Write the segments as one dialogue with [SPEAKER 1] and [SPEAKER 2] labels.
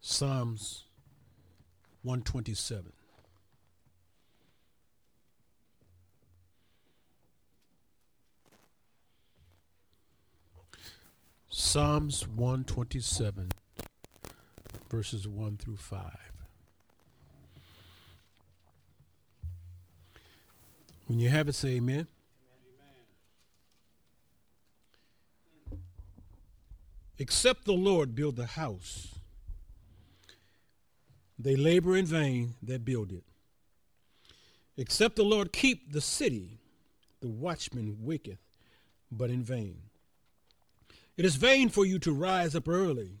[SPEAKER 1] Psalms 127. Psalms 127, verses 1 through 5. When you have it, say amen. Except the Lord build the house, they labor in vain that build it. Except the Lord keep the city, the watchman waketh, but in vain. It is vain for you to rise up early,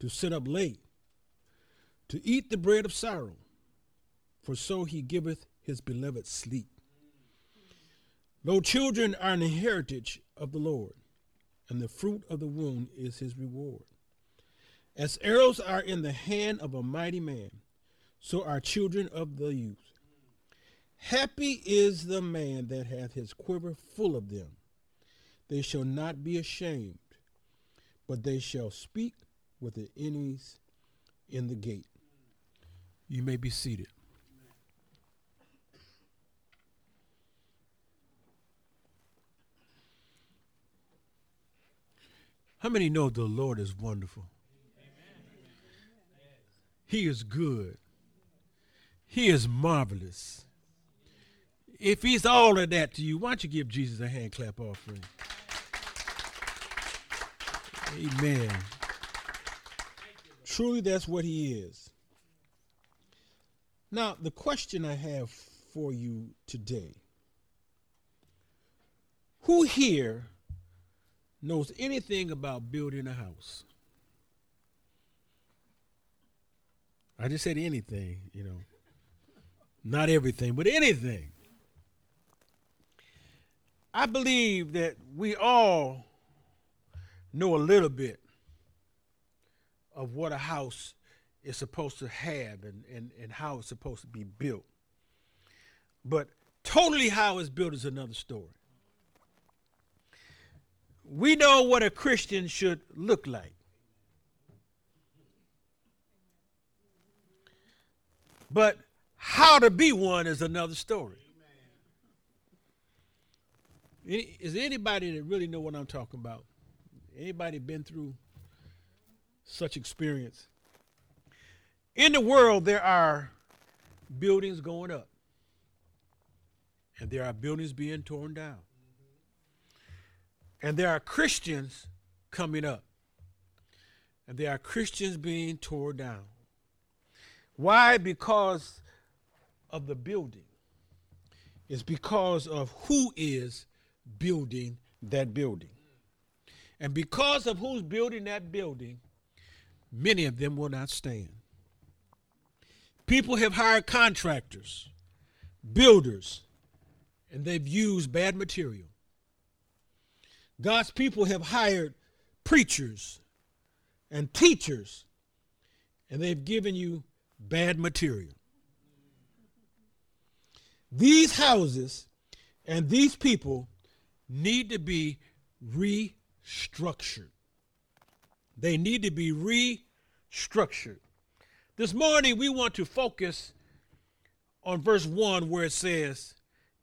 [SPEAKER 1] to sit up late, to eat the bread of sorrow, for so he giveth his beloved sleep. Though children are an heritage of the Lord, and the fruit of the womb is his reward. As arrows are in the hand of a mighty man, so are children of the youth. Happy is the man that hath his quiver full of them. They shall not be ashamed, but they shall speak with the enemies in the gate. You may be seated. How many know the Lord is wonderful? He is good. He is marvelous. If he's all of that to you, why don't you give Jesus a hand clap offering? Amen. Truly, that's what he is. Now, the question I have for you today who here knows anything about building a house? I just said anything, you know. Not everything, but anything. I believe that we all know a little bit of what a house is supposed to have and, and, and how it's supposed to be built. But totally how it's built is another story. We know what a Christian should look like. But how to be one is another story. Is anybody that really know what I'm talking about? Anybody been through such experience? In the world, there are buildings going up, and there are buildings being torn down. And there are Christians coming up, and there are Christians being torn down. Why? Because of the building. It's because of who is building that building. And because of who's building that building, many of them will not stand. People have hired contractors, builders, and they've used bad material. God's people have hired preachers and teachers, and they've given you bad material. These houses and these people need to be restructured. They need to be restructured. This morning, we want to focus on verse 1 where it says,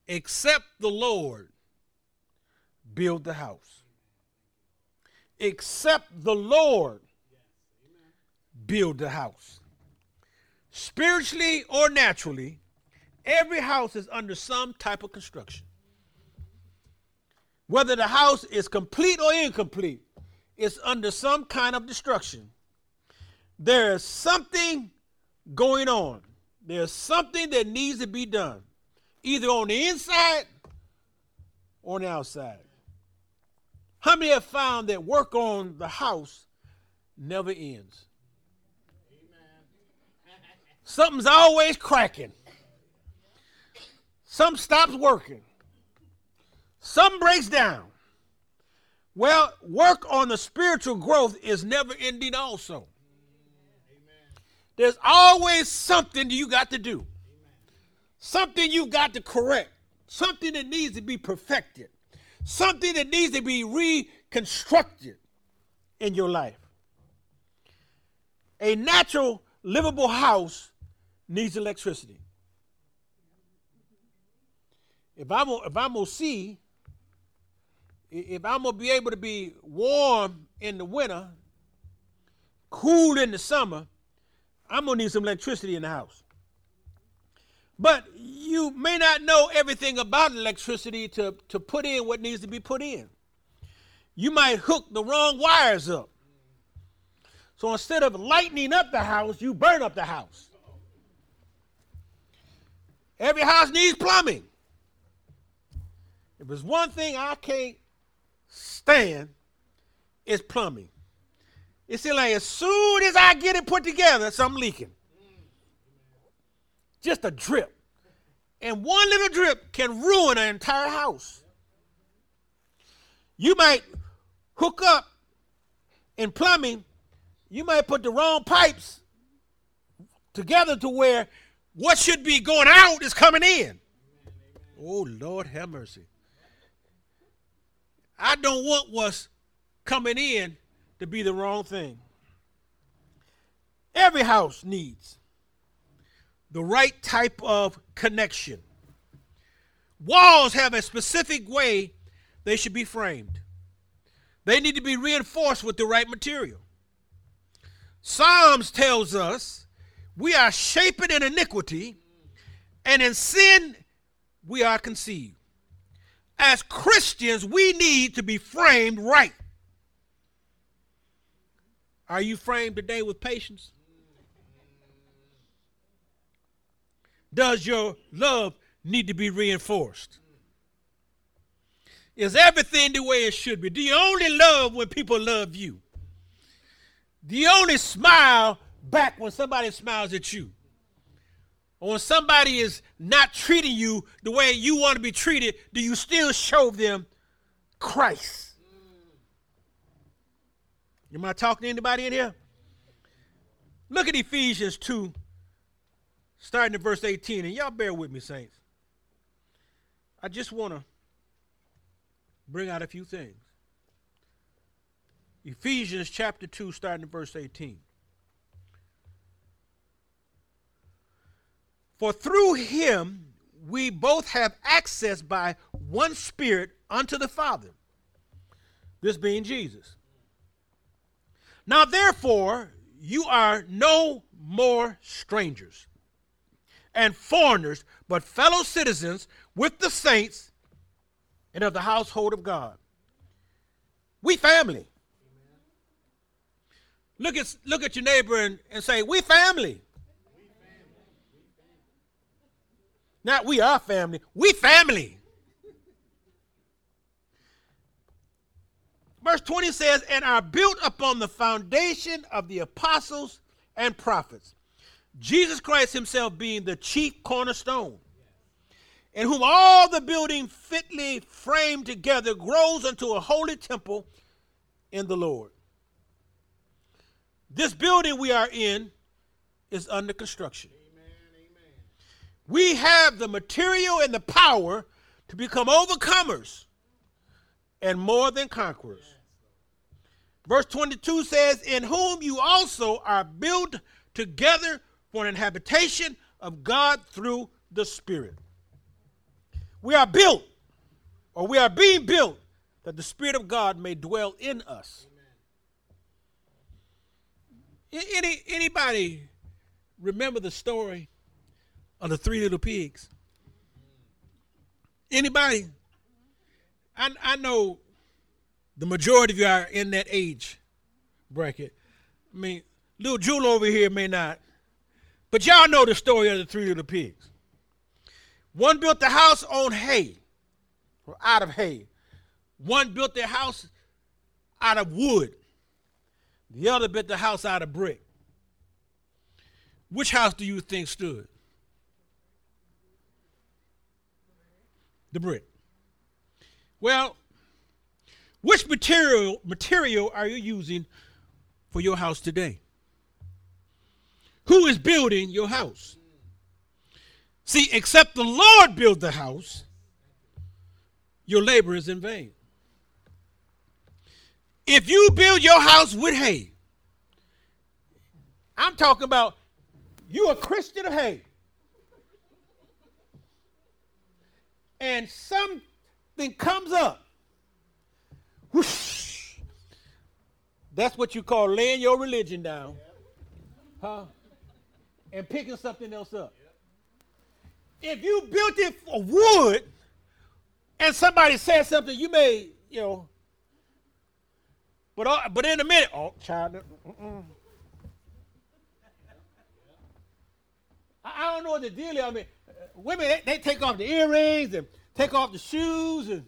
[SPEAKER 1] Except the Lord build the house. Except the Lord build the house. Spiritually or naturally, every house is under some type of construction. Whether the house is complete or incomplete, it's under some kind of destruction. There is something going on. There's something that needs to be done, either on the inside or on the outside. How many have found that work on the house never ends? Something's always cracking. Some stops working. Some breaks down. Well, work on the spiritual growth is never ending, also. There's always something you got to do, something you got to correct, something that needs to be perfected, something that needs to be reconstructed in your life. A natural, livable house needs electricity. If I'm if I'm gonna see, if I'm gonna be able to be warm in the winter, cool in the summer, I'm gonna need some electricity in the house. But you may not know everything about electricity to, to put in what needs to be put in. You might hook the wrong wires up. So instead of lightening up the house, you burn up the house. Every house needs plumbing. If there's one thing I can't stand, it's plumbing. It seems like as soon as I get it put together, something leaking. Just a drip. And one little drip can ruin an entire house. You might hook up in plumbing, you might put the wrong pipes together to where what should be going out is coming in. Oh, Lord, have mercy. I don't want what's coming in to be the wrong thing. Every house needs the right type of connection. Walls have a specific way they should be framed. They need to be reinforced with the right material. Psalms tells us we are shapen in iniquity, and in sin we are conceived. As Christians, we need to be framed right. Are you framed today with patience? Does your love need to be reinforced? Is everything the way it should be? Do you only love when people love you? Do you only smile back when somebody smiles at you? Or when somebody is not treating you the way you want to be treated, do you still show them Christ? Am I talking to anybody in here? Look at Ephesians 2, starting at verse 18, and y'all bear with me, saints. I just want to bring out a few things. Ephesians chapter 2, starting at verse 18. For through him we both have access by one Spirit unto the Father, this being Jesus. Now, therefore, you are no more strangers and foreigners, but fellow citizens with the saints and of the household of God. We family. Look at, look at your neighbor and, and say, We family. Not we are family. We family. Verse 20 says, and are built upon the foundation of the apostles and prophets, Jesus Christ himself being the chief cornerstone, in whom all the building fitly framed together grows unto a holy temple in the Lord. This building we are in is under construction. We have the material and the power to become overcomers and more than conquerors. Verse 22 says, In whom you also are built together for an habitation of God through the Spirit. We are built, or we are being built, that the Spirit of God may dwell in us. Any, anybody remember the story of the three little pigs? Anybody? I, I know the majority of you are in that age bracket. I mean, little Jewel over here may not. But y'all know the story of the three little pigs. One built the house on hay, or out of hay. One built their house out of wood. The other built the house out of brick. Which house do you think stood? The brick. Well, which material material are you using for your house today? Who is building your house? See, except the Lord build the house, your labor is in vain. If you build your house with hay, I'm talking about you a Christian of hey. And something comes up. Whoosh. That's what you call laying your religion down. Huh? And picking something else up. If you built it of wood and somebody said something, you may, you know, but, uh, but in a minute, oh, child. I, don't know what the deal is. I mean, women, they, they take off the earrings and take off the shoes, and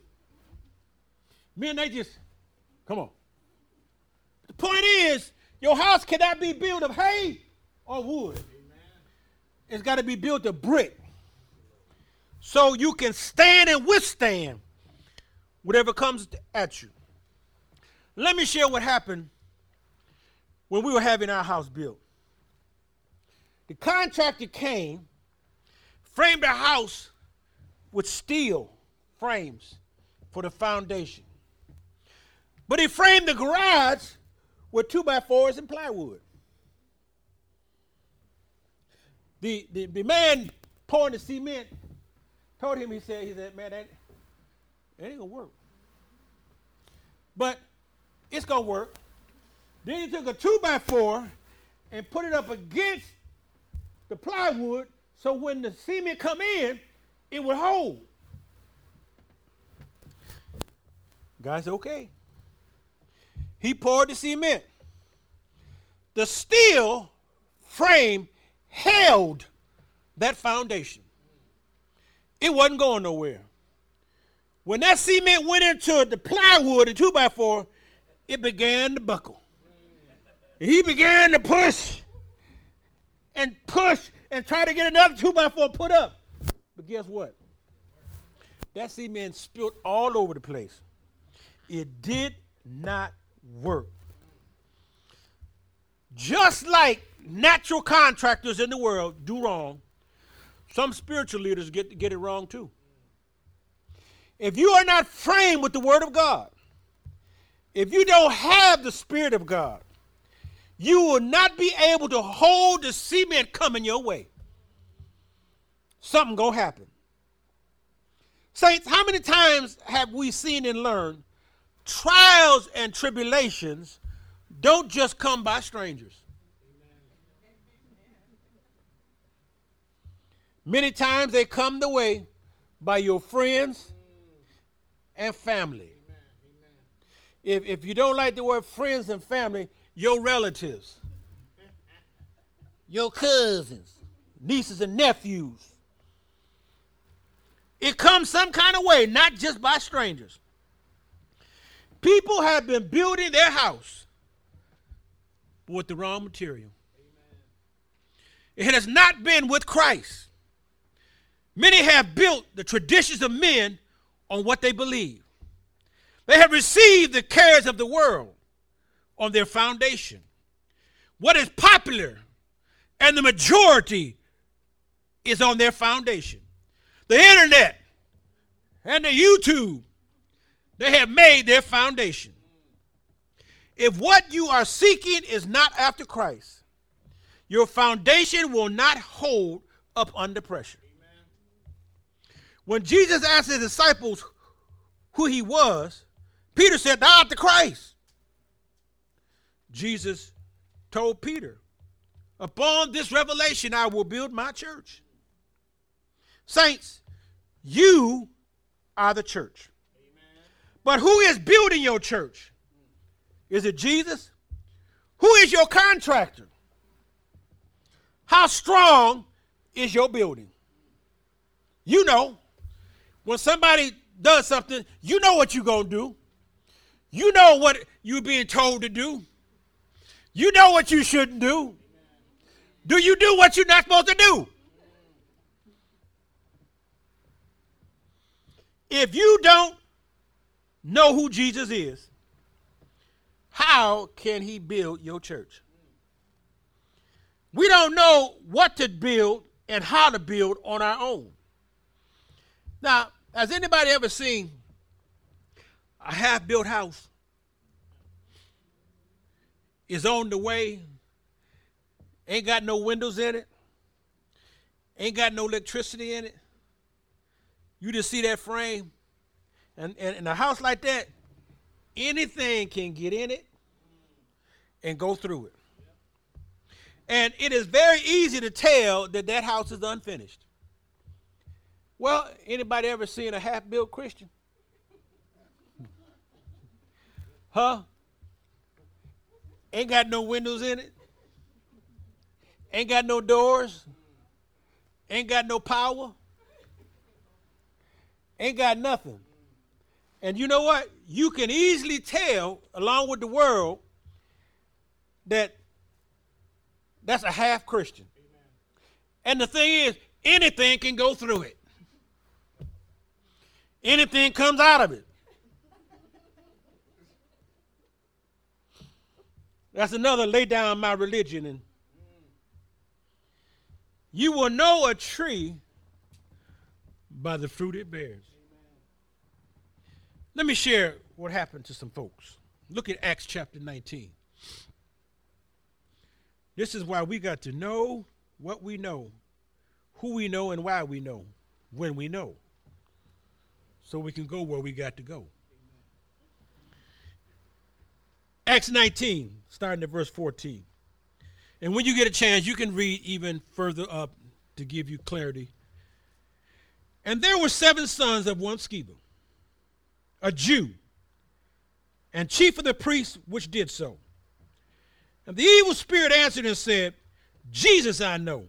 [SPEAKER 1] men, they just, come on. The point is, your house cannot be built of hay or wood. It's got to be built of brick. So you can stand and withstand whatever comes at you. Let me share what happened when we were having our house built. The contractor came, framed a house with steel frames for the foundation. But he framed the garage with two by fours and plywood. The, the, the man pouring the cement told him, he said, he said, man, that, that ain't gonna work. But it's gonna work. Then he took a two by four and put it up against the plywood so when the cement come in, it would hold. Guys, okay. He poured the cement. The steel frame held that foundation. It wasn't going nowhere. When that cement went into the plywood, the two by four, it began to buckle. He began to push and push and try to get another two by four put up. But guess what? That cement spilled all over the place. It did not work. Just like natural contractors in the world do wrong, some spiritual leaders get, get it wrong too. If you are not framed with the Word of God, if you don't have the Spirit of God, you will not be able to hold the cement coming your way. Something gonna happen. Saints, how many times have we seen and learned trials and tribulations don't just come by strangers? Many times they come the way by your friends and family. If, if you don't like the word friends and family, your relatives, your cousins, nieces and nephews. It comes some kind of way, not just by strangers. People have been building their house with the wrong material. It has not been with Christ. Many have built the traditions of men on what they believe. They have received the cares of the world on their foundation. What is popular and the majority is on their foundation. The internet and the YouTube, they have made their foundation. If what you are seeking is not after Christ, your foundation will not hold up under pressure. When Jesus asked his disciples who he was, Peter said, Thou art the Christ. Jesus told Peter, Upon this revelation, I will build my church. Saints, you are the church. But who is building your church? Is it Jesus? Who is your contractor? How strong is your building? You know, when somebody does something, you know what you're going to do. You know what you're being told to do. You know what you shouldn't do. Do you do what you're not supposed to do? If you don't know who Jesus is, how can he build your church? We don't know what to build and how to build on our own. Now, has anybody ever seen a half built house? Is on the way ain't got no windows in it, ain't got no electricity in it. You just see that frame. And, and a house like that, anything can get in it and go through it. And it is very easy to tell that that house is unfinished. Well, anybody ever seen a half-built Christian? Huh? Ain't got no windows in it. Ain't got no doors. Ain't got no power. Ain't got nothing. And you know what? You can easily tell, along with the world, that that's a half Christian. And the thing is, anything can go through it. Anything comes out of it. That's another lay down my religion and you will know a tree by the fruit it bears. Let me share what happened to some folks. Look at Acts chapter 19. This is why we got to know what we know, who we know, and why we know, when we know, so we can go where we got to go. Acts 19, starting at verse 14. And when you get a chance, you can read even further up to give you clarity. And there were seven sons of one Sceva, a Jew, and chief of the priests which did so. And the evil spirit answered and said, Jesus I know,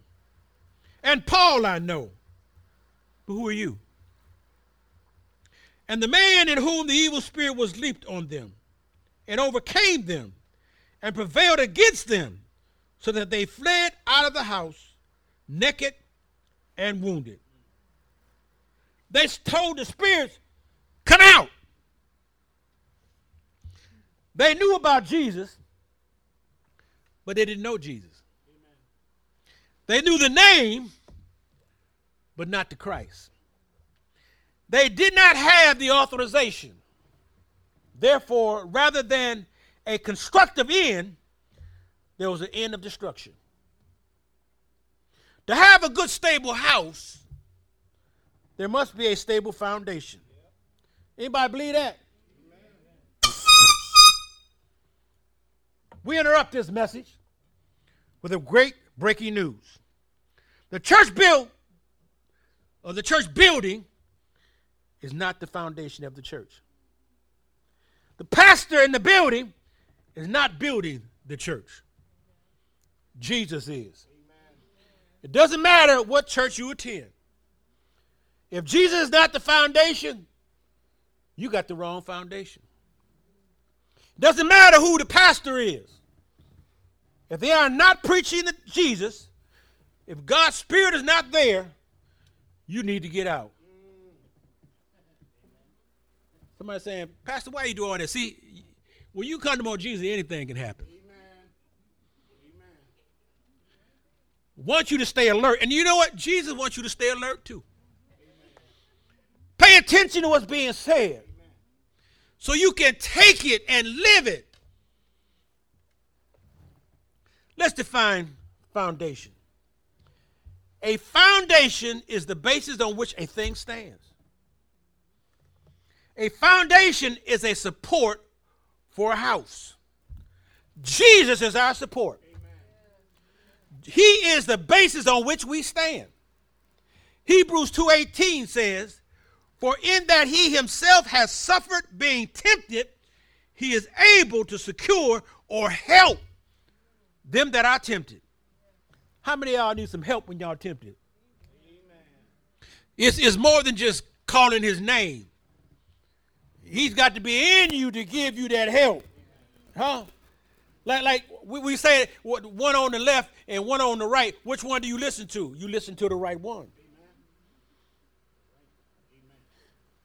[SPEAKER 1] and Paul I know, but who are you? And the man in whom the evil spirit was leaped on them and overcame them and prevailed against them so that they fled out of the house naked and wounded. They told the spirits, Come out. They knew about Jesus, but they didn't know Jesus. Amen. They knew the name, but not the Christ. They did not have the authorization. Therefore, rather than a constructive end, there was an end of destruction. To have a good, stable house, there must be a stable foundation. Anybody believe that? We interrupt this message with a great breaking news. The church built, or the church building, is not the foundation of the church. The pastor in the building is not building the church. Jesus is. It doesn't matter what church you attend. If Jesus is not the foundation, you got the wrong foundation. Doesn't matter who the pastor is. If they are not preaching Jesus, if God's Spirit is not there, you need to get out. Somebody saying, Pastor, why are you doing this? See, when you come to more Jesus, anything can happen. Want you to stay alert. And you know what? Jesus wants you to stay alert too. Pay attention to what's being said so you can take it and live it. Let's define foundation. A foundation is the basis on which a thing stands. A foundation is a support for a house. Jesus is our support. He is the basis on which we stand. Hebrews 2:18 says, "For in that he himself has suffered being tempted, he is able to secure or help them that are tempted." How many of y'all need some help when y'all tempted? It's, it's more than just calling his name. He's got to be in you to give you that help. Huh? Like, like we, we say one on the left and one on the right. Which one do you listen to? You listen to the right one.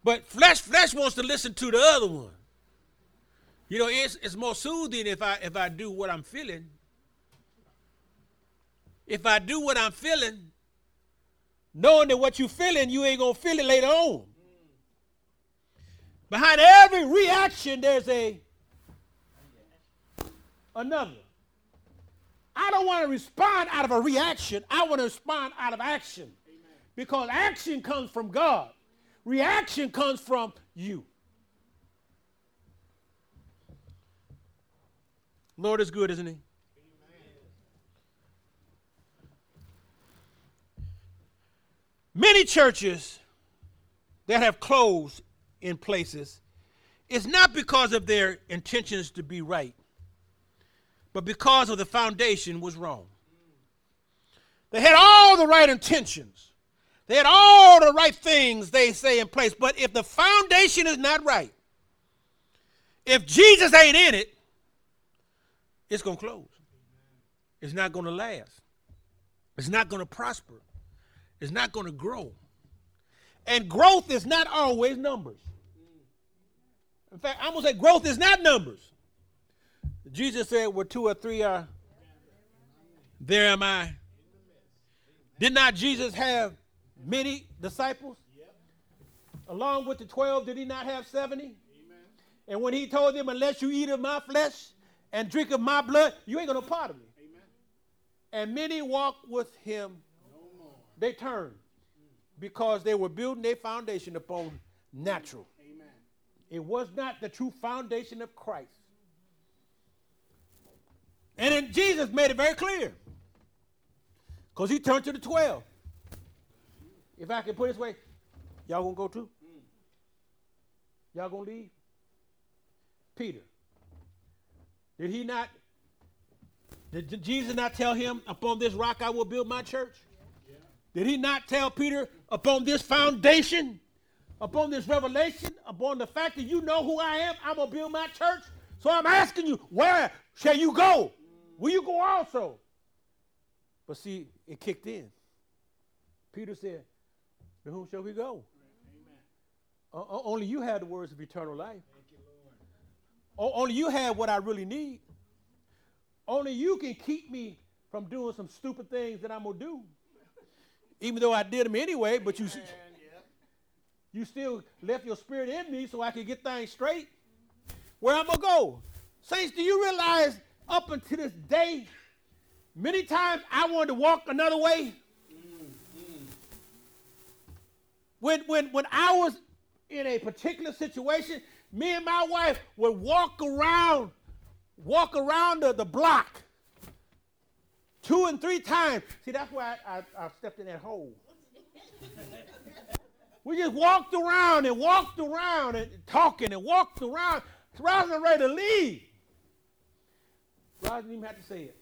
[SPEAKER 1] But flesh, flesh wants to listen to the other one. You know, it's, it's more soothing if I if I do what I'm feeling. If I do what I'm feeling, knowing that what you're feeling, you ain't gonna feel it later on. Behind every reaction, there's a another. I don't want to respond out of a reaction. I want to respond out of action. Because action comes from God. Reaction comes from you. Lord is good, isn't he? Many churches that have closed in places it's not because of their intentions to be right, but because of the foundation was wrong. They had all the right intentions. They had all the right things they say in place, but if the foundation is not right, if Jesus ain't in it, it's going to close. It's not going to last. It's not going to prosper. It's not going to grow. And growth is not always numbers. In fact, I'm going to say growth is not numbers. Jesus said, where two or three are, there am I. Did not Jesus have many disciples? Along with the 12, did he not have 70? And when he told them, unless you eat of my flesh and drink of my blood, you ain't going to part of me. And many walked with him. They turned because they were building their foundation upon natural. It was not the true foundation of Christ. And then Jesus made it very clear. Because he turned to the 12. If I can put it this way, y'all gonna go too? Y'all gonna leave? Peter. Did he not, did Jesus not tell him, upon this rock I will build my church? Did he not tell Peter, upon this foundation upon this revelation, upon the fact that you know who I am, I'm going to build my church. So I'm asking you, where shall you go? Will you go also? But see, it kicked in. Peter said, To whom shall we go? Uh, only you have the words of eternal life. You, only you have what I really need. Only you can keep me from doing some stupid things that I'm going to do. Even though I did them anyway, but you. You still left your spirit in me so I could get things straight. Where I'm going to go. Saints, do you realize up until this day, many times I wanted to walk another way? When, when, when I was in a particular situation, me and my wife would walk around, walk around the, the block two and three times. See, that's why I, I, I stepped in that hole. We just walked around and walked around and talking and walked around. Roz was ready to leave. Roz didn't even have to say it.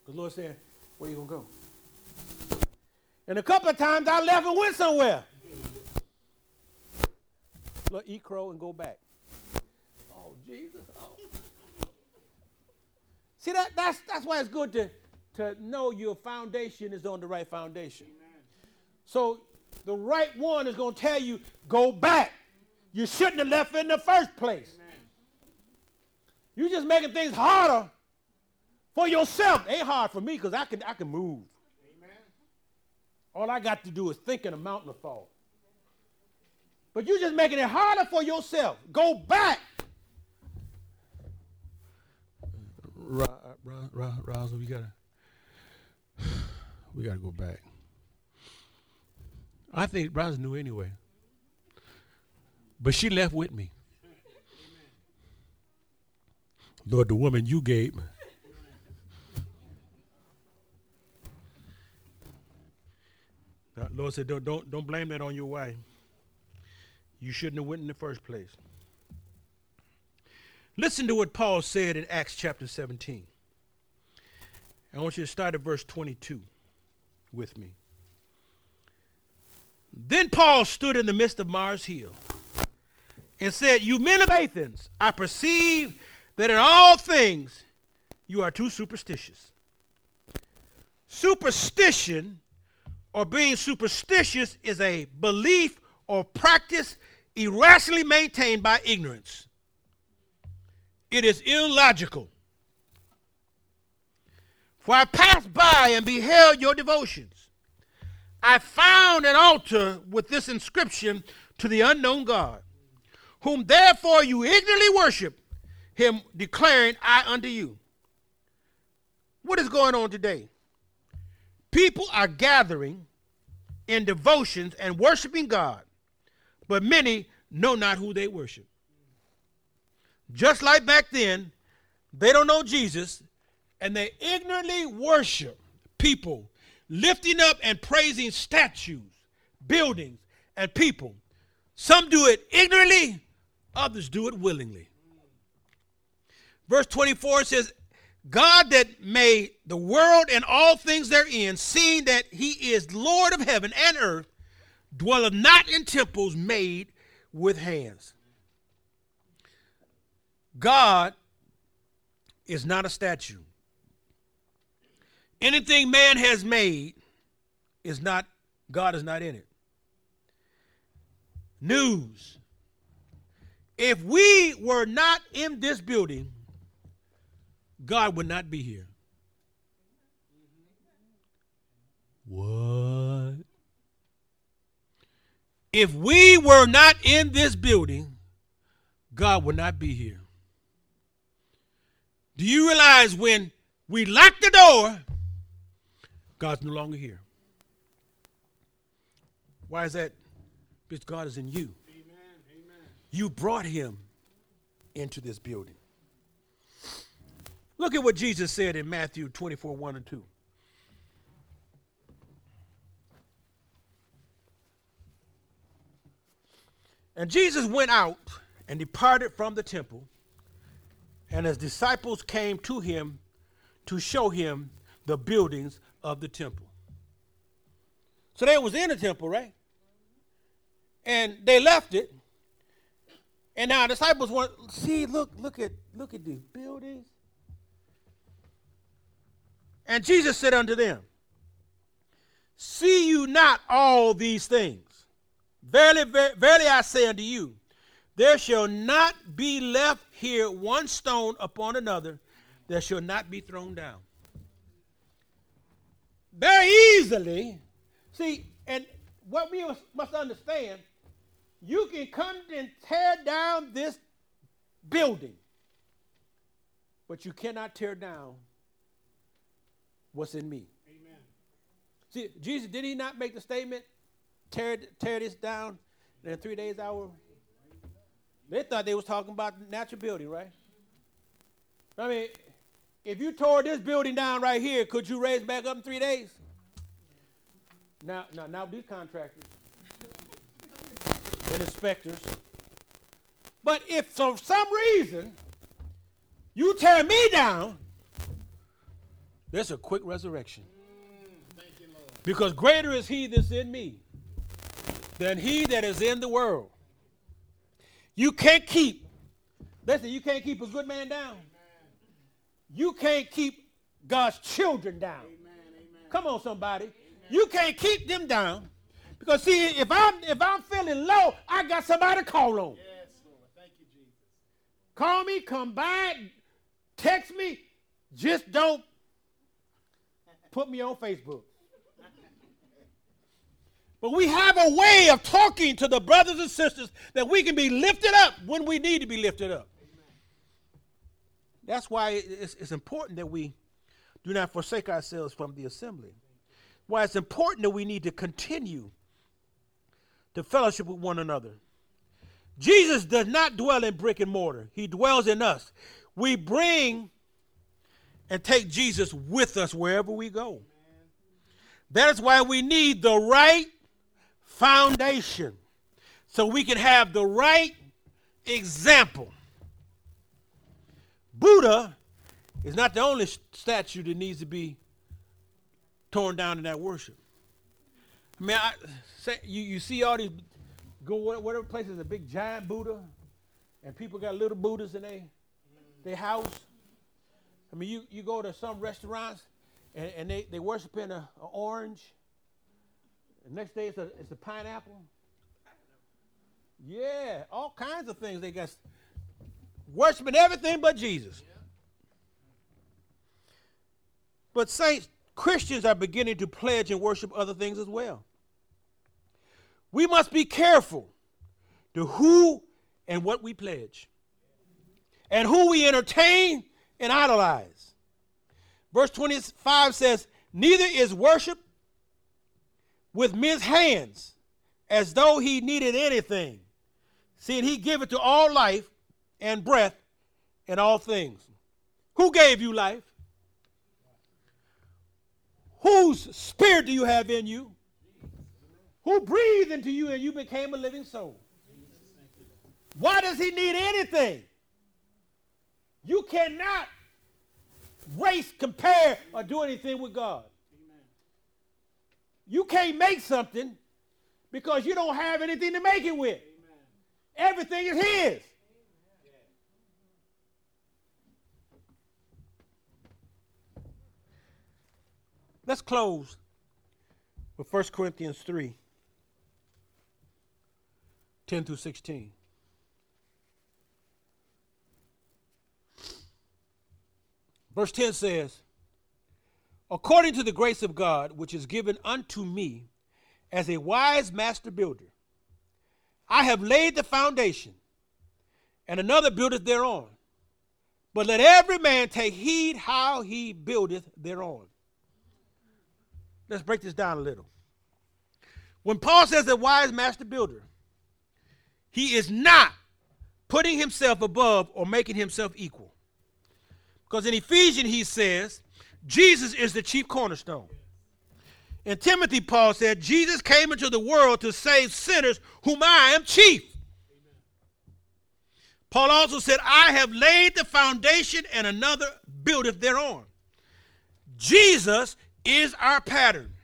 [SPEAKER 1] Because Lord said, where are you going to go? And a couple of times I left and went somewhere. Look, eat crow and go back. Oh, Jesus. Oh. See, that, that's, that's why it's good to, to know your foundation is on the right foundation. Amen. So the right one is going to tell you, go back. You shouldn't have left in the first place. You're just making things harder for yourself. Ain't hard for me because I can, I can move. Amen. All I got to do is think and a mountain will fall. But you're just making it harder for yourself. Go back. Razzle, we gotta we gotta go back. I think Roz knew anyway. But she left with me. Lord, the woman you gave me. Lord said, don't, don't, don't blame that on your wife. You shouldn't have went in the first place. Listen to what Paul said in Acts chapter 17. I want you to start at verse 22 with me. Then Paul stood in the midst of Mars Hill and said, You men of Athens, I perceive that in all things you are too superstitious. Superstition or being superstitious is a belief or practice irrationally maintained by ignorance. It is illogical. For I passed by and beheld your devotions I found an altar with this inscription to the unknown God, whom therefore you ignorantly worship, him declaring, I unto you. What is going on today? People are gathering in devotions and worshiping God, but many know not who they worship. Just like back then, they don't know Jesus, and they ignorantly worship people, lifting up and praising statues, buildings, and people. Some do it ignorantly, others do it willingly. Verse 24 says, God that made the world and all things therein, seeing that he is Lord of heaven and earth, dwelleth not in temples made with hands. God is not a statue. Anything man has made is not, God is not in it. News. If we were not in this building, God would not be here. What? If we were not in this building, God would not be here. Do you realize when we lock the door, God's no longer here? Why is that? Because God is in you. Amen. Amen. You brought him into this building. Look at what Jesus said in Matthew 24 1 and 2. And Jesus went out and departed from the temple, and his disciples came to him to show him the buildings of the temple. So they was in the temple, right? And they left it. And now disciples want see, look, look at look at these buildings. And Jesus said unto them, See you not all these things? Verily, verily I say unto you, there shall not be left here one stone upon another that shall not be thrown down. Very easily, see, and what we must understand, you can come and tear down this building, but you cannot tear down what's in me. Amen. See, Jesus, did he not make the statement? tear, tear this down, and in three days I will. They thought they was talking about natural building, right? I mean, if you tore this building down right here, could you raise back up in three days? Now, now, now these contractors and inspectors. But if for some reason you tear me down, there's a quick resurrection. Mm, you, because greater is he that's in me than he that is in the world. You can't keep, listen, you can't keep a good man down. You can't keep God's children down. Come on, somebody. You can't keep them down. Because see, if I'm if I'm feeling low, I got somebody to call on. Yes, Lord. Thank you, Jesus. Call me, come by, text me. Just don't put me on Facebook. But we have a way of talking to the brothers and sisters that we can be lifted up when we need to be lifted up. That's why it's, it's, important that we do not forsake ourselves from the assembly. Why it's important that we need to continue to fellowship with one another. Jesus does not dwell in brick and mortar, He dwells in us. We bring and take Jesus with us wherever we go. That is why we need the right foundation so we can have the right example. Buddha is not the only statue that needs to be torn down in that worship. I mean, I, say, you, you see all these, go whatever place is a big giant Buddha, and people got little Buddhas in their house. I mean, you, you go to some restaurants, and, and they, they worship in an orange the next day it's a, it's a pineapple. Yeah, all kinds of things. They got worshiping everything but Jesus. But saints, Christians are beginning to pledge and worship other things as well. We must be careful to who and what we pledge and who we entertain and idolize. Verse 25 says, Neither is worship with men's hands as though he needed anything, seeing he giveth to all life and breath and all things. Who gave you life? Whose spirit do you have in you? Who breathed into you and you became a living soul? Why does he need anything? You cannot race, compare, or do anything with God. You can't make something because you don't have anything to make it with. Everything is His. Let's close with 1 Corinthians 3 10 through 16. Verse 10 says, According to the grace of God, which is given unto me as a wise master builder, I have laid the foundation, and another buildeth thereon. But let every man take heed how he buildeth thereon. Let's break this down a little. When Paul says a wise master builder, he is not putting himself above or making himself equal. Because in Ephesians, he says, Jesus is the chief cornerstone. In Timothy, Paul said, Jesus came into the world to save sinners, whom I am chief. Paul also said, I have laid the foundation and another buildeth thereon. Jesus is our pattern.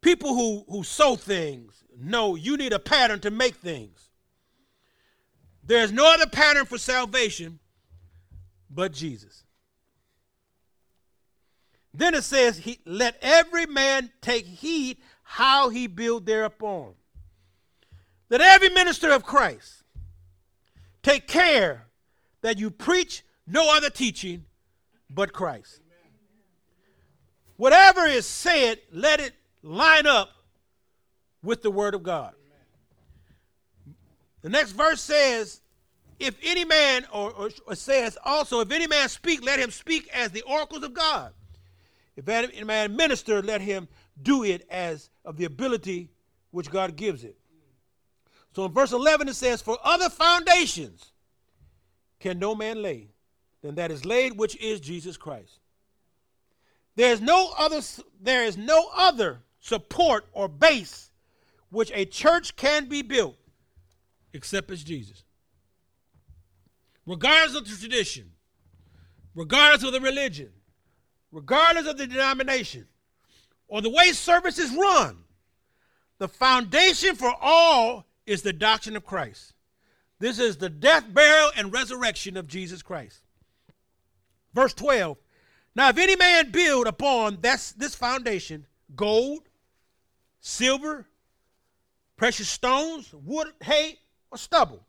[SPEAKER 1] People who, who sew things know you need a pattern to make things. There's no other pattern for salvation but Jesus. Then it says, he, Let every man take heed how he build thereupon. Let every minister of Christ take care that you preach no other teaching but Christ. Whatever is said, let it line up with the Word of God. The next verse says, if any man, or, or, or, says also, if any man speak, let him speak as the oracles of God. If any man minister, let him do it as of the ability which God gives it. So in verse 11 it says, For other foundations can no man lay than that is laid, which is Jesus Christ. There is no other, there is no other support or base which a church can be built except as Jesus regardless of the tradition, regardless of the religion, regardless of the denomination, or the way service is run, the foundation for all is the doctrine of Christ. This is the death, burial, and resurrection of Jesus Christ. Verse 12 Now, if any man build upon this, this foundation gold, silver, precious stones, wood, hay, or stubble,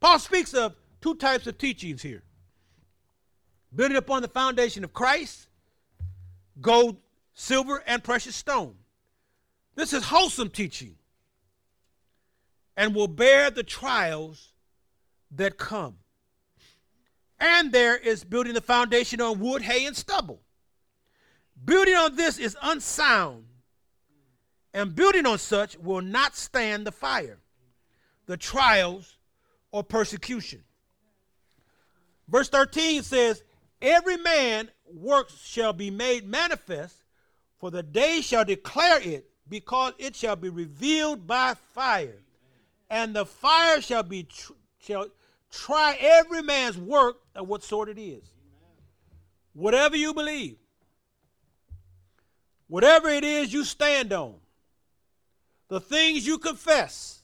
[SPEAKER 1] Paul speaks of two types of teachings here building upon the foundation of Christ, gold, silver, and precious stone. This is wholesome teaching and will bear the trials that come. And there is building the foundation on wood, hay, and stubble. Building on this is unsound, and building on such will not stand the fire, the trials, or persecution. Verse 13 says, Every man works shall be made manifest, for the day shall declare it, because it shall be revealed by fire. And the fire shall be tr- shall try every man's work of what sort it is. Whatever you believe, whatever it is you stand on, the things you confess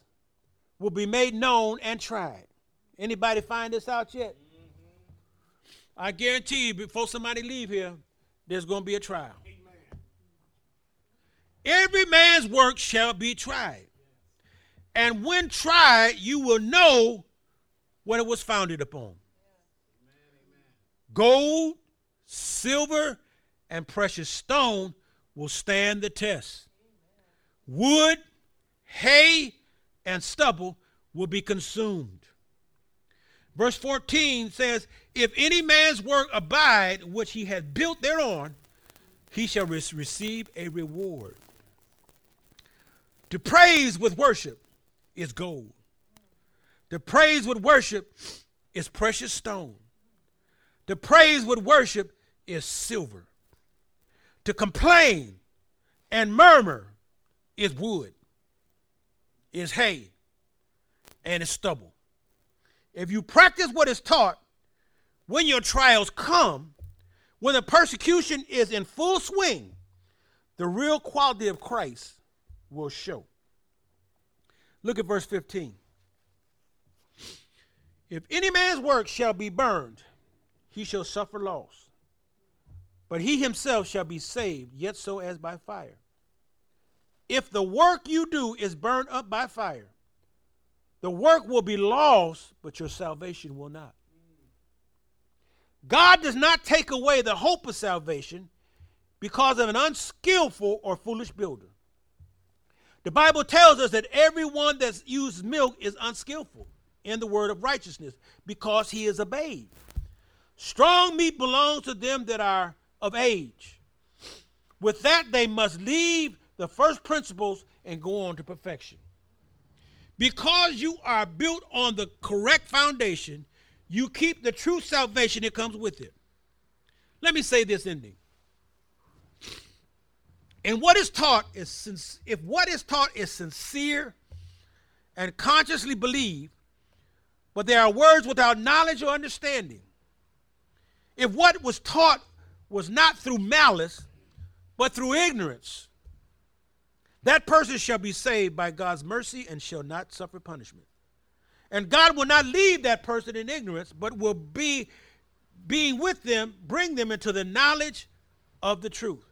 [SPEAKER 1] will be made known and tried. Anybody find this out yet? I guarantee you, before somebody leave here, there's going to be a trial. Amen. Every man's work shall be tried. And when tried, you will know what it was founded upon. Gold, silver, and precious stone will stand the test. Wood, hay, and stubble will be consumed. Verse 14 says, If any man's work abide, which he has built thereon, he shall re- receive a reward. To praise with worship is gold. To praise with worship is precious stone. To praise with worship is silver. To complain and murmur is wood, is hay, and is stubble. If you practice what is taught, when your trials come, when the persecution is in full swing, the real quality of Christ will show. Look at verse 15. If any man's work shall be burned, he shall suffer loss. But he himself shall be saved, yet so as by fire. If the work you do is burned up by fire, the work will be lost, but your salvation will not. God does not take away the hope of salvation because of an unskillful or foolish builder. The Bible tells us that everyone that uses milk is unskillful in the word of righteousness because he is a babe. Strong meat belongs to them that are of age. With that, they must leave the first principles and go on to perfection. Because you are built on the correct foundation, you keep the true salvation that comes with it. Let me say this ending. And what is taught is if what is taught is sincere and consciously believed, but there are words without knowledge or understanding. If what was taught was not through malice, but through ignorance, that person shall be saved by God's mercy and shall not suffer punishment. And God will not leave that person in ignorance, but will be being with them, bring them into the knowledge of the truth.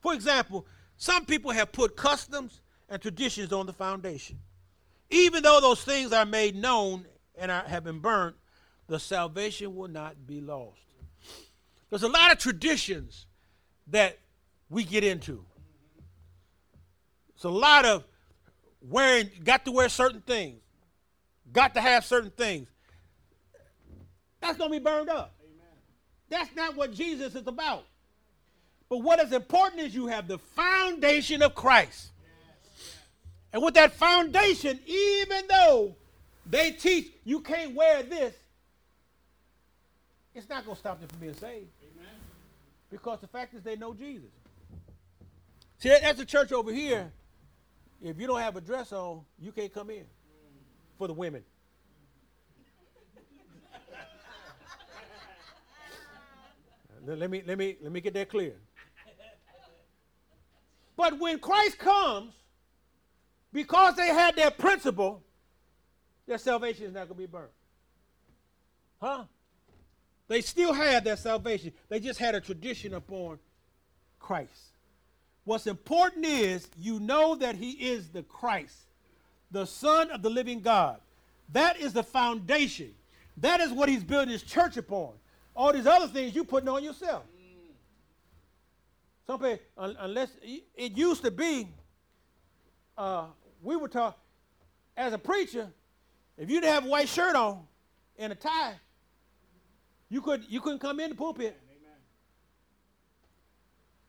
[SPEAKER 1] For example, some people have put customs and traditions on the foundation. Even though those things are made known and are, have been burnt, the salvation will not be lost. There's a lot of traditions that we get into. It's a lot of wearing, got to wear certain things, got to have certain things. That's going to be burned up. Amen. That's not what Jesus is about. But what is important is you have the foundation of Christ. And with that foundation, even though they teach you can't wear this, it's not going to stop them from being saved. Amen. Because the fact is they know Jesus. See, that's the church over here. If you don't have a dress on, you can't come in for the women. let me let me let me get that clear. But when Christ comes, because they had their principle, their salvation is not going to be burned. Huh? They still had their salvation. They just had a tradition upon Christ. What's important is you know that he is the Christ, the Son of the living God. That is the foundation. That is what he's building his church upon. All these other things you putting on yourself. Some people, unless it used to be, uh, we were taught as a preacher, if you didn't have a white shirt on and a tie, you could you couldn't come in the pulpit.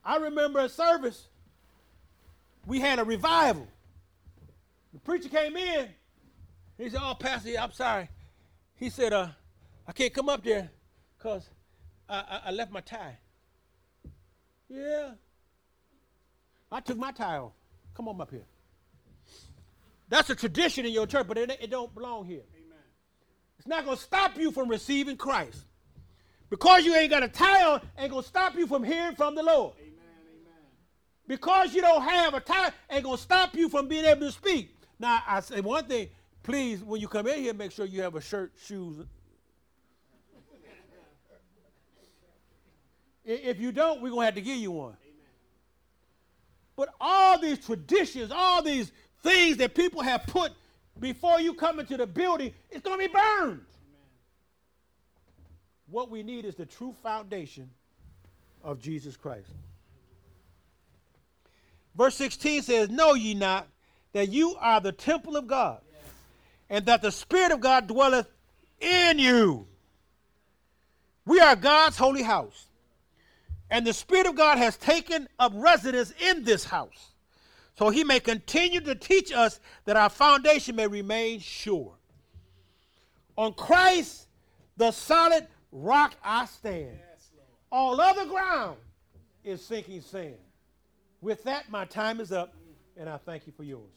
[SPEAKER 1] I remember a service. We had a revival. The preacher came in. He said, "Oh, Pastor, I'm sorry." He said, "Uh, I can't come up there because I, I, I left my tie." Yeah. I took my tie off. Come on up here. That's a tradition in your church, but it, it don't belong here. Amen. It's not going to stop you from receiving Christ. Because you ain't got a tie on, ain't going to stop you from hearing from the Lord. Amen, amen. Because you don't have a tie, ain't going to stop you from being able to speak. Now, I say one thing, please, when you come in here, make sure you have a shirt, shoes. if you don't, we're going to have to give you one. Amen. But all these traditions, all these things that people have put before you come into the building, it's going to be burned. Amen. What we need is the true foundation of Jesus Christ. Verse 16 says, Know ye not that you are the temple of God, yes. and that the Spirit of God dwelleth in you. We are God's holy house. And the Spirit of God has taken up residence in this house. So he may continue to teach us that our foundation may remain sure. On Christ, the solid rock I stand. All other ground is sinking sand. With that, my time is up, and I thank you for yours.